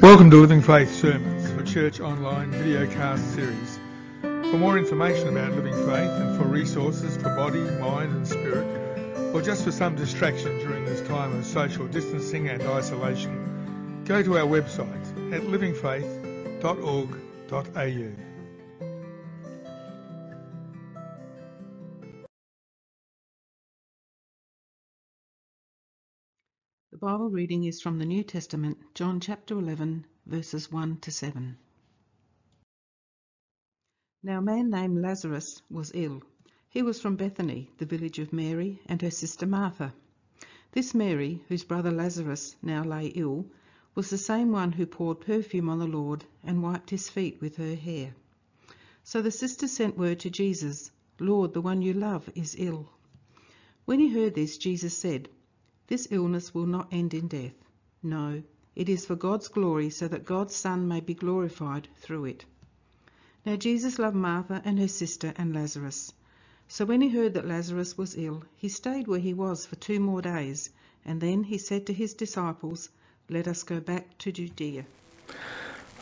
Welcome to Living Faith Sermons for Church Online videocast series. For more information about Living Faith and for resources for body, mind and spirit, or just for some distraction during this time of social distancing and isolation, go to our website at livingfaith.org.au. The Bible reading is from the New Testament, John chapter 11, verses 1 to 7. Now a man named Lazarus was ill. He was from Bethany, the village of Mary and her sister Martha. This Mary, whose brother Lazarus now lay ill, was the same one who poured perfume on the Lord and wiped his feet with her hair. So the sister sent word to Jesus, Lord, the one you love is ill. When he heard this, Jesus said, this illness will not end in death. No, it is for God's glory, so that God's Son may be glorified through it. Now Jesus loved Martha and her sister and Lazarus. So when he heard that Lazarus was ill, he stayed where he was for two more days, and then he said to his disciples, Let us go back to Judea.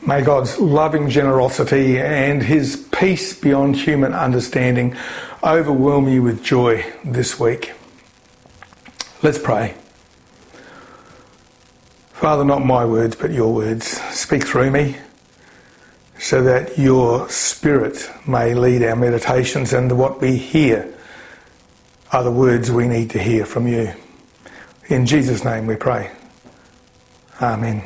May God's loving generosity and his peace beyond human understanding overwhelm you with joy this week. Let's pray. Father, not my words, but your words. Speak through me so that your Spirit may lead our meditations and what we hear are the words we need to hear from you. In Jesus' name we pray. Amen.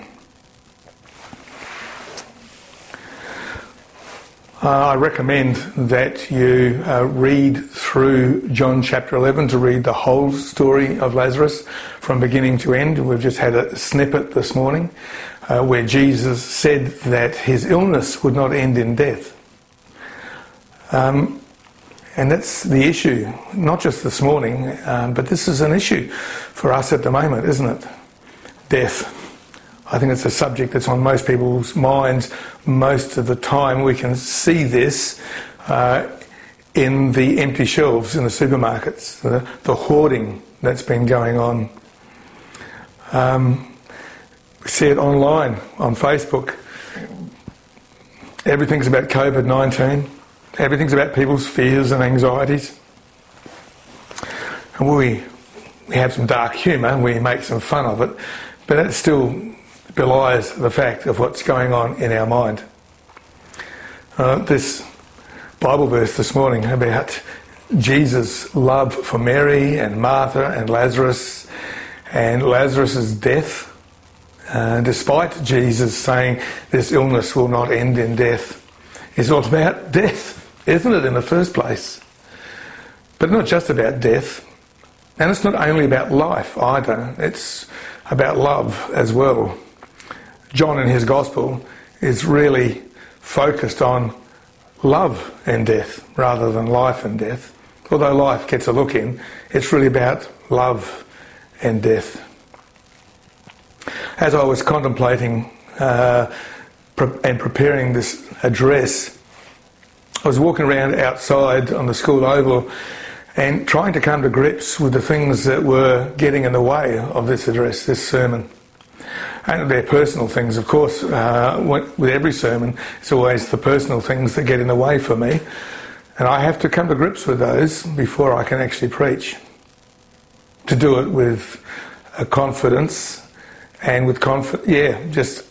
Uh, I recommend that you uh, read through John chapter 11 to read the whole story of Lazarus from beginning to end. We've just had a snippet this morning uh, where Jesus said that his illness would not end in death. Um, and that's the issue, not just this morning, um, but this is an issue for us at the moment, isn't it? Death. I think it's a subject that's on most people's minds most of the time. We can see this uh, in the empty shelves in the supermarkets, the, the hoarding that's been going on. Um, we see it online, on Facebook. Everything's about COVID 19, everything's about people's fears and anxieties. And we, we have some dark humour, we make some fun of it, but it still belies the fact of what's going on in our mind. Uh, this Bible verse this morning about Jesus' love for Mary and Martha and Lazarus and Lazarus' death, uh, despite Jesus saying this illness will not end in death, is all about death, isn't it, in the first place? But not just about death, and it's not only about life either, it's about love as well. John in his gospel is really focused on love and death rather than life and death. Although life gets a look in, it's really about love and death. As I was contemplating uh, and preparing this address, I was walking around outside on the school oval and trying to come to grips with the things that were getting in the way of this address, this sermon and they're personal things, of course. Uh, with every sermon, it's always the personal things that get in the way for me, and I have to come to grips with those before I can actually preach. To do it with confidence and with confi- yeah, just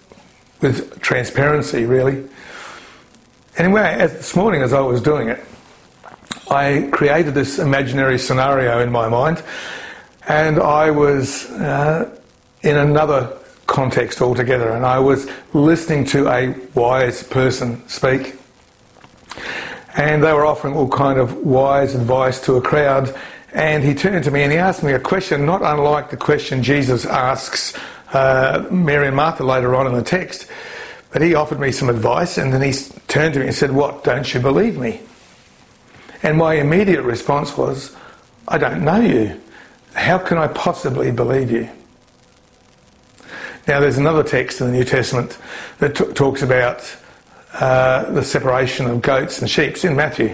with transparency, really. Anyway, as this morning, as I was doing it, I created this imaginary scenario in my mind, and I was uh, in another context altogether. And I was listening to a wise person speak. And they were offering all kind of wise advice to a crowd. And he turned to me and he asked me a question not unlike the question Jesus asks uh, Mary and Martha later on in the text. But he offered me some advice and then he turned to me and said, What, don't you believe me? And my immediate response was, I don't know you. How can I possibly believe you? Now, there's another text in the New Testament that t- talks about uh, the separation of goats and sheep in Matthew,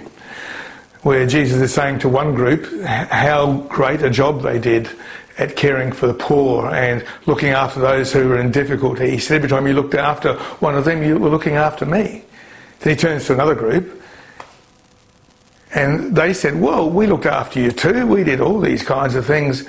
where Jesus is saying to one group how great a job they did at caring for the poor and looking after those who were in difficulty. He said, every time you looked after one of them, you were looking after me. Then he turns to another group and they said, Well, we looked after you too. We did all these kinds of things.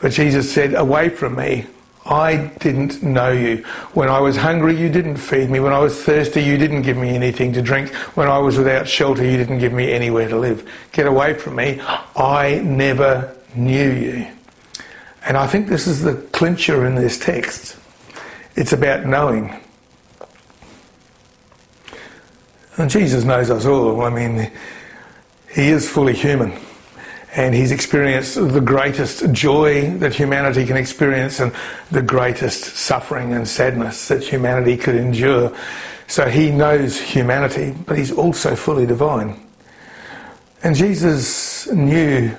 But Jesus said, Away from me. I didn't know you. When I was hungry, you didn't feed me. When I was thirsty, you didn't give me anything to drink. When I was without shelter, you didn't give me anywhere to live. Get away from me. I never knew you. And I think this is the clincher in this text. It's about knowing. And Jesus knows us all. I mean, he is fully human and he's experienced the greatest joy that humanity can experience and the greatest suffering and sadness that humanity could endure. So he knows humanity, but he's also fully divine. And Jesus knew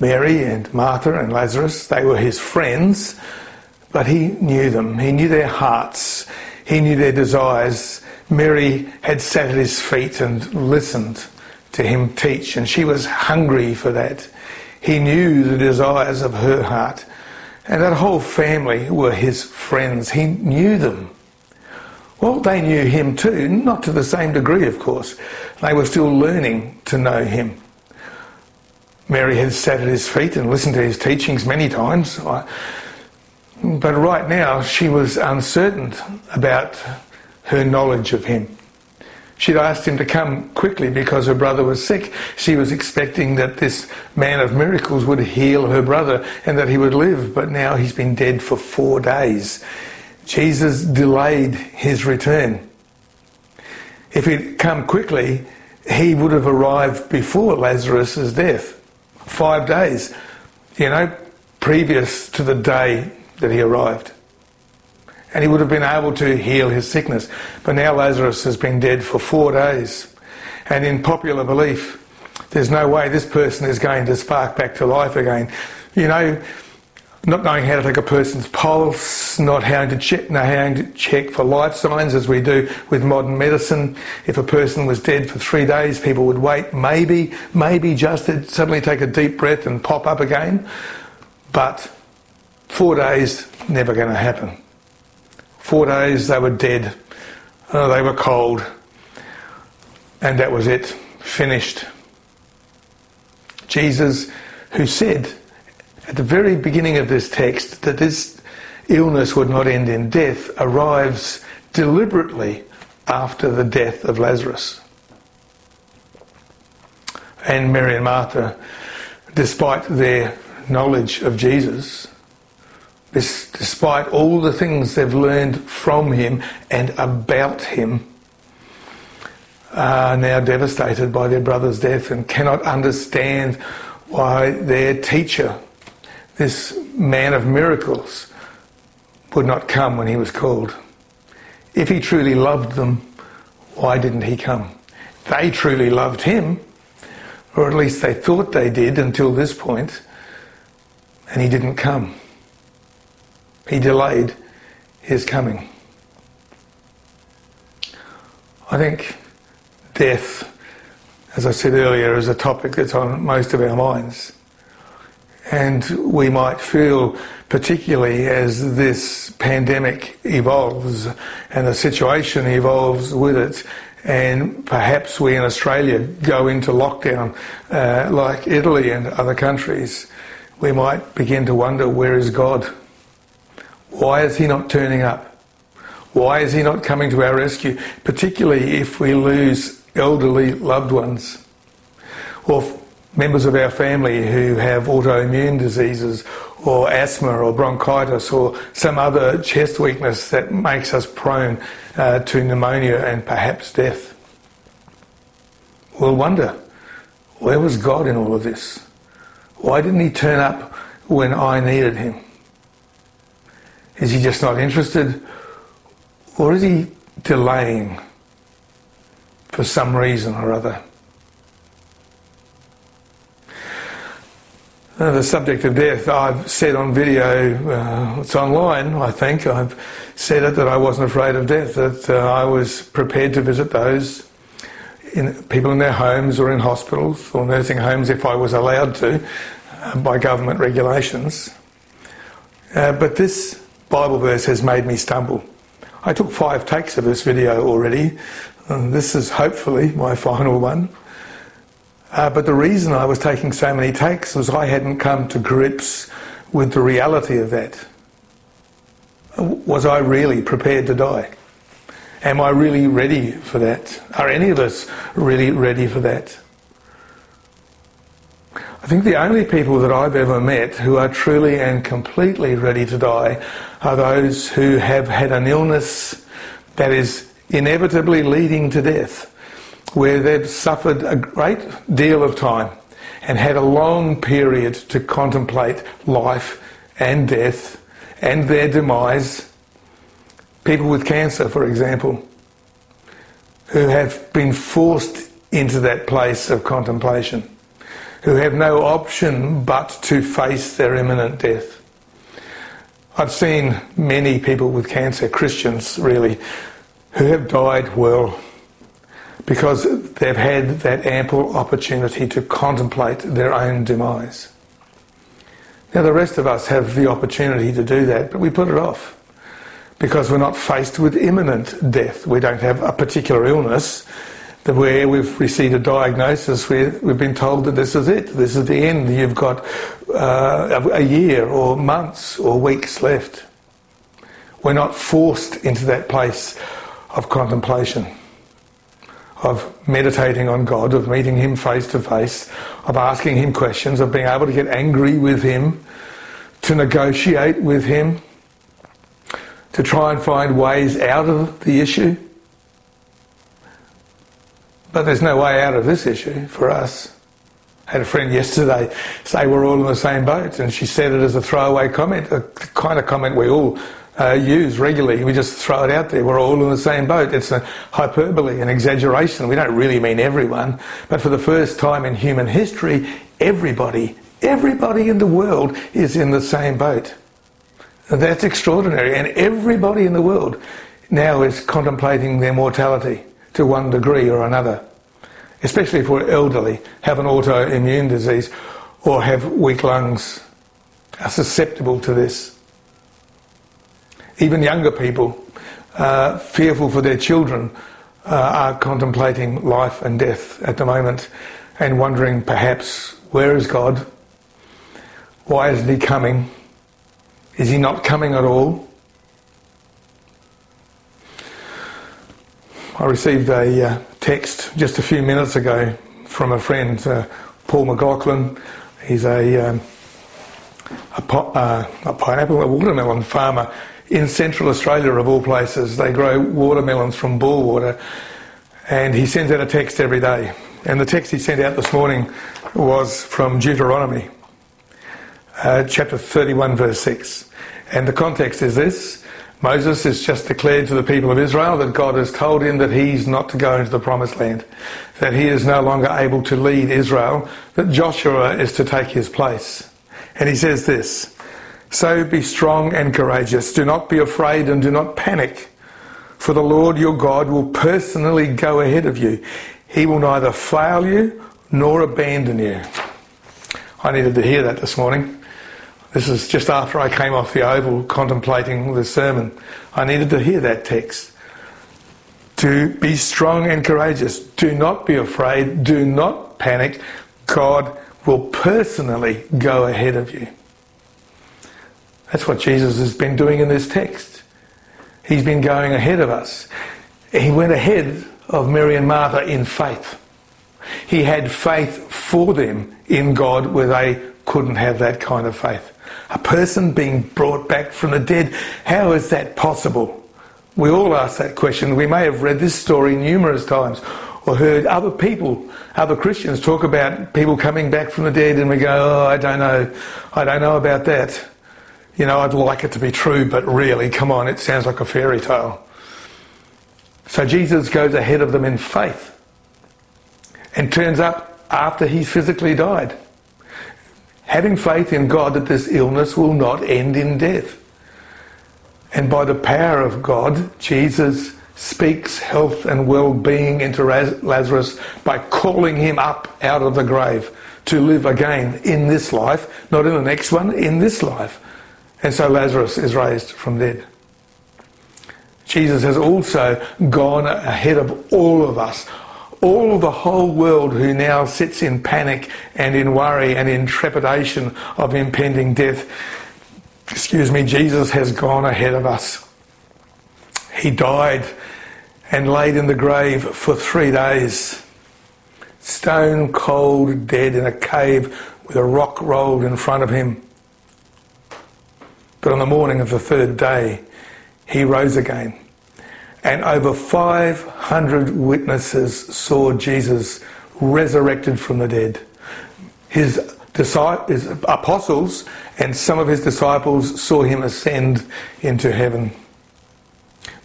Mary and Martha and Lazarus. They were his friends, but he knew them. He knew their hearts. He knew their desires. Mary had sat at his feet and listened to him teach, and she was hungry for that. He knew the desires of her heart. And that whole family were his friends. He knew them. Well, they knew him too, not to the same degree, of course. They were still learning to know him. Mary had sat at his feet and listened to his teachings many times. But right now, she was uncertain about her knowledge of him. She'd asked him to come quickly because her brother was sick. She was expecting that this man of miracles would heal her brother and that he would live, but now he's been dead for four days. Jesus delayed his return. If he'd come quickly, he would have arrived before Lazarus' death. Five days, you know, previous to the day that he arrived and he would have been able to heal his sickness. But now Lazarus has been dead for four days. And in popular belief, there's no way this person is going to spark back to life again. You know, not knowing how to take a person's pulse, not how to check, not how to check for life signs as we do with modern medicine. If a person was dead for three days, people would wait, maybe, maybe just to suddenly take a deep breath and pop up again. But four days, never going to happen. Four days they were dead. Uh, they were cold. And that was it. Finished. Jesus, who said at the very beginning of this text that this illness would not end in death, arrives deliberately after the death of Lazarus. And Mary and Martha, despite their knowledge of Jesus, this, despite all the things they've learned from him and about him, are now devastated by their brother's death and cannot understand why their teacher, this man of miracles, would not come when he was called. If he truly loved them, why didn't he come? They truly loved him, or at least they thought they did until this point, and he didn't come. He delayed his coming. I think death, as I said earlier, is a topic that's on most of our minds. And we might feel, particularly as this pandemic evolves and the situation evolves with it, and perhaps we in Australia go into lockdown uh, like Italy and other countries, we might begin to wonder where is God? Why is he not turning up? Why is he not coming to our rescue, particularly if we lose elderly loved ones or members of our family who have autoimmune diseases or asthma or bronchitis or some other chest weakness that makes us prone uh, to pneumonia and perhaps death? We'll wonder, where was God in all of this? Why didn't he turn up when I needed him? Is he just not interested? Or is he delaying for some reason or other? Uh, the subject of death, I've said on video, uh, it's online, I think, I've said it that I wasn't afraid of death, that uh, I was prepared to visit those in, people in their homes or in hospitals or nursing homes if I was allowed to. uh, by government regulations. Uh, but this Bible verse has made me stumble. I took five takes of this video already. And this is hopefully my final one. Uh, but the reason I was taking so many takes was I hadn't come to grips with the reality of that. Was I really prepared to die? Am I really ready for that? Are any of us really ready for that? I think the only people that I've ever met who are truly and completely ready to die are those who have had an illness that is inevitably leading to death, where they've suffered a great deal of time and had a long period to contemplate life and death and their demise. People with cancer, for example, who have been forced into that place of contemplation, who have no option but to face their imminent death. I've seen many people with cancer, Christians really, who have died well because they've had that ample opportunity to contemplate their own demise. Now, the rest of us have the opportunity to do that, but we put it off because we're not faced with imminent death. We don't have a particular illness where we've received a diagnosis where we've been told that this is it, this is the end, you've got uh, a year or months or weeks left. We're not forced into that place of contemplation, of meditating on God, of meeting Him face to face, of asking Him questions, of being able to get angry with Him, to negotiate with Him, to try and find ways out of the issue. But there's no way out of this issue for us. I had a friend yesterday say we're all in the same boat, and she said it as a throwaway comment, a kind of comment we all uh, use regularly. We just throw it out there. We're all in the same boat. It's a hyperbole, an exaggeration. We don't really mean everyone. But for the first time in human history, everybody, everybody in the world is in the same boat. And that's extraordinary. And everybody in the world now is contemplating their mortality to one degree or another. Especially if we're elderly, have an autoimmune disease, or have weak lungs, are susceptible to this even younger people, uh, fearful for their children, uh, are contemplating life and death at the moment and wondering perhaps, where is God? Why isn't He coming? Is He not coming at all? I received a uh, text just a few minutes ago from a friend, uh, Paul McLaughlin. He's a, um, a, uh, a pineapple, a watermelon farmer in central Australia, of all places, they grow watermelons from bore water. And he sends out a text every day. And the text he sent out this morning was from Deuteronomy, uh, chapter 31, verse 6. And the context is this Moses has just declared to the people of Israel that God has told him that he's not to go into the promised land, that he is no longer able to lead Israel, that Joshua is to take his place. And he says this so be strong and courageous. Do not be afraid and do not panic. For the Lord your God will personally go ahead of you. He will neither fail you nor abandon you. I needed to hear that this morning. This is just after I came off the Oval contemplating the sermon. I needed to hear that text. To be strong and courageous. Do not be afraid. Do not panic. God will personally go ahead of you. That's what Jesus has been doing in this text. He's been going ahead of us. He went ahead of Mary and Martha in faith. He had faith for them in God where they couldn't have that kind of faith. A person being brought back from the dead, how is that possible? We all ask that question. We may have read this story numerous times or heard other people, other Christians talk about people coming back from the dead and we go, oh, I don't know. I don't know about that you know, I'd like it to be true, but really, come on, it sounds like a fairy tale. So Jesus goes ahead of them in faith and turns up after he's physically died. Having faith in God that this illness will not end in death. And by the power of God, Jesus speaks health and well being into Lazarus by calling him up out of the grave to live again in this life, not in the next one, in this life. And so Lazarus is raised from dead. Jesus has also gone ahead of all of us, all the whole world who now sits in panic and in worry and in trepidation of impending death. Excuse me, Jesus has gone ahead of us. He died and laid in the grave for three days, stone cold dead in a cave with a rock rolled in front of him. But on the morning of the third day, he rose again. And over 500 witnesses saw Jesus resurrected from the dead. His, disciples, his apostles and some of his disciples saw him ascend into heaven,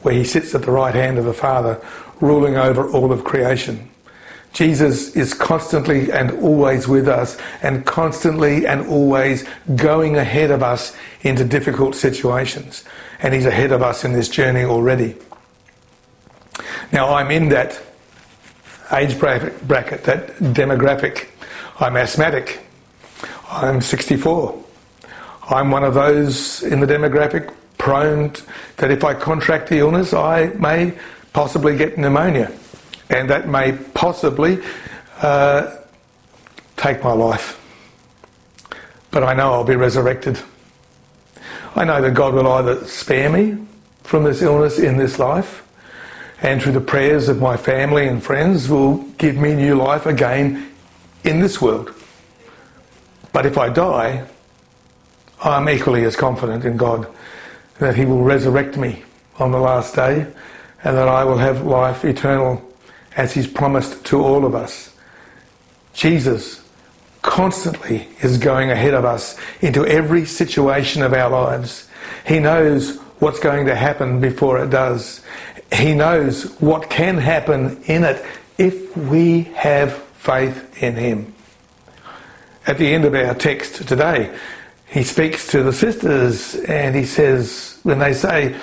where he sits at the right hand of the Father, ruling over all of creation. Jesus is constantly and always with us and constantly and always going ahead of us into difficult situations. And he's ahead of us in this journey already. Now I'm in that age bracket, that demographic. I'm asthmatic. I'm 64. I'm one of those in the demographic prone that if I contract the illness, I may possibly get pneumonia and that may possibly uh, take my life. But I know I'll be resurrected. I know that God will either spare me from this illness in this life, and through the prayers of my family and friends, will give me new life again in this world. But if I die, I'm equally as confident in God that He will resurrect me on the last day and that I will have life eternal as he's promised to all of us. Jesus constantly is going ahead of us into every situation of our lives. He knows what's going to happen before it does. He knows what can happen in it if we have faith in him. At the end of our text today, he speaks to the sisters and he says, when they say,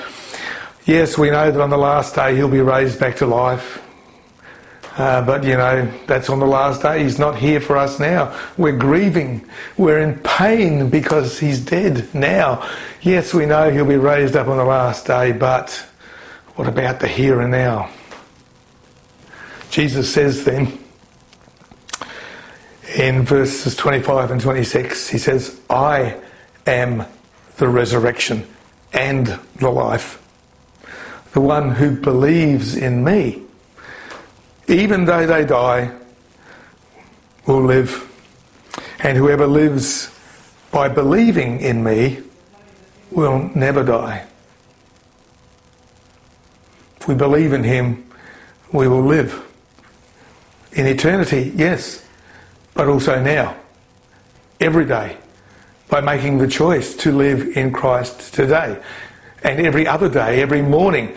Yes, we know that on the last day he'll be raised back to life. Uh, but you know, that's on the last day. He's not here for us now. We're grieving. We're in pain because he's dead now. Yes, we know he'll be raised up on the last day, but what about the here and now? Jesus says then in verses 25 and 26, he says, I am the resurrection and the life. The one who believes in me even though they die, will live. And whoever lives by believing in me will never die. If we believe in him, we will live. In eternity, yes, but also now, every day, by making the choice to live in Christ today. And every other day, every morning,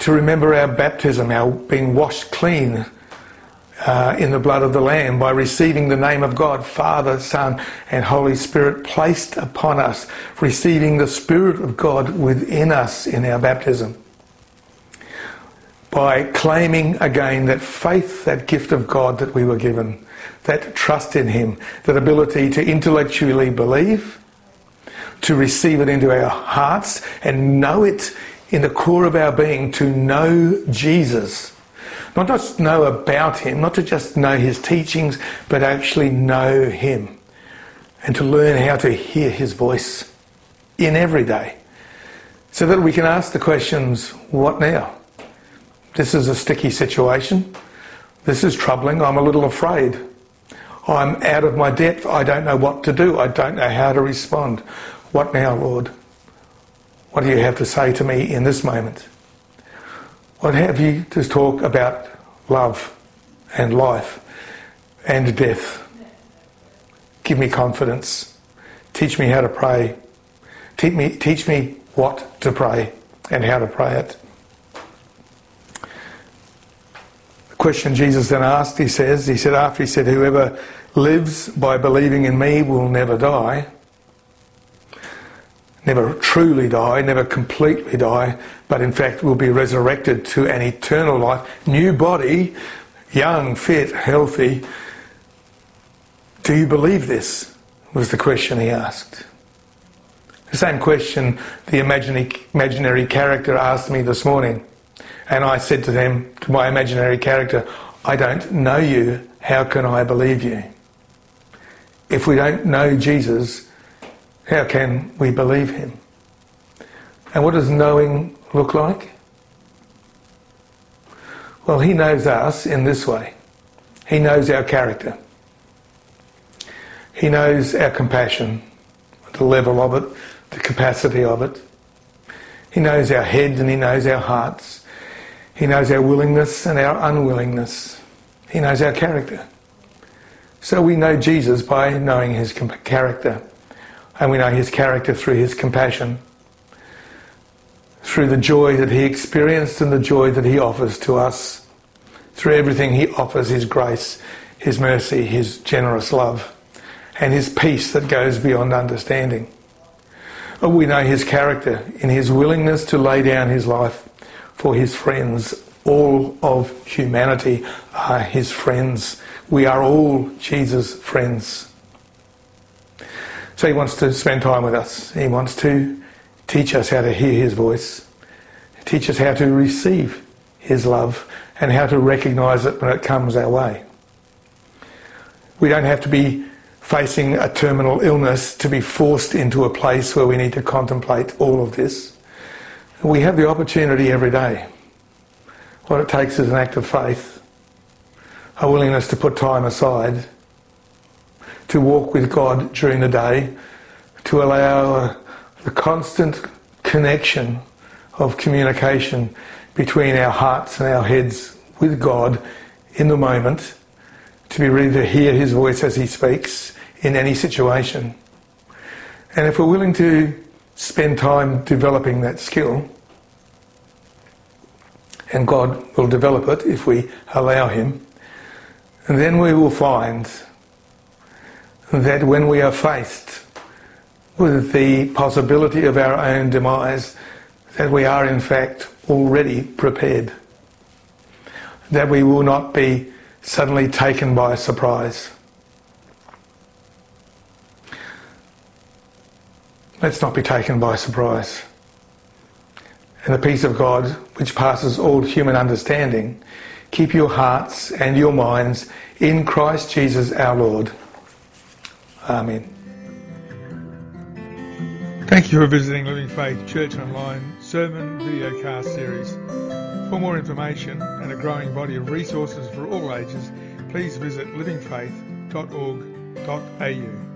to remember our baptism, our being washed clean uh, in the blood of the Lamb by receiving the name of God, Father, Son, and Holy Spirit placed upon us, receiving the Spirit of God within us in our baptism. By claiming again that faith, that gift of God that we were given, that trust in Him, that ability to intellectually believe, to receive it into our hearts and know it in the core of our being to know Jesus. Not just know about him, not to just know his teachings, but actually know him. And to learn how to hear his voice in every day. So that we can ask the questions, what now? This is a sticky situation. This is troubling. I'm a little afraid. I'm out of my depth. I don't know what to do. I don't know how to respond. What now, Lord? What do you have to say to me in this moment? What have you to talk about love and life and death? Give me confidence. Teach me how to pray. Teach me, teach me what to pray and how to pray it. The question Jesus then asked, he says, he said, after he said, Whoever lives by believing in me will never die never truly die, never completely die, but in fact will be resurrected to an eternal life, new body, young, fit, healthy. Do you believe this? was the question he asked. The same question the imaginary, imaginary character asked me this morning. And I said to them, to my imaginary character, I don't know you. How can I believe you? If we don't know Jesus, how can we believe him? And what does knowing look like? Well, he knows us in this way. He knows our character. He knows our compassion, the level of it, the capacity of it. He knows our head and he knows our hearts. He knows our willingness and our unwillingness. He knows our character. So we know Jesus by knowing his character. And we know his character through his compassion, through the joy that he experienced and the joy that he offers to us. Through everything he offers his grace, his mercy, his generous love, and his peace that goes beyond understanding. We know his character in his willingness to lay down his life for his friends. All of humanity are his friends. We are all Jesus' friends. So he wants to spend time with us. He wants to teach us how to hear his voice, teach us how to receive his love, and how to recognize it when it comes our way. We don't have to be facing a terminal illness to be forced into a place where we need to contemplate all of this. We have the opportunity every day. What it takes is an act of faith, a willingness to put time aside to walk with God during the day, to allow the constant connection of communication between our hearts and our heads with God in the moment, to be ready to hear His voice as He speaks in any situation. And if we're willing to spend time developing that skill, and God will develop it if we allow Him, and then we will find that when we are faced with the possibility of our own demise, that we are in fact already prepared. That we will not be suddenly taken by surprise. Let's not be taken by surprise. And the peace of God, which passes all human understanding, keep your hearts and your minds in Christ Jesus our Lord. Amen. Thank you for visiting Living Faith Church Online sermon videocast series. For more information and a growing body of resources for all ages, please visit livingfaith.org.au.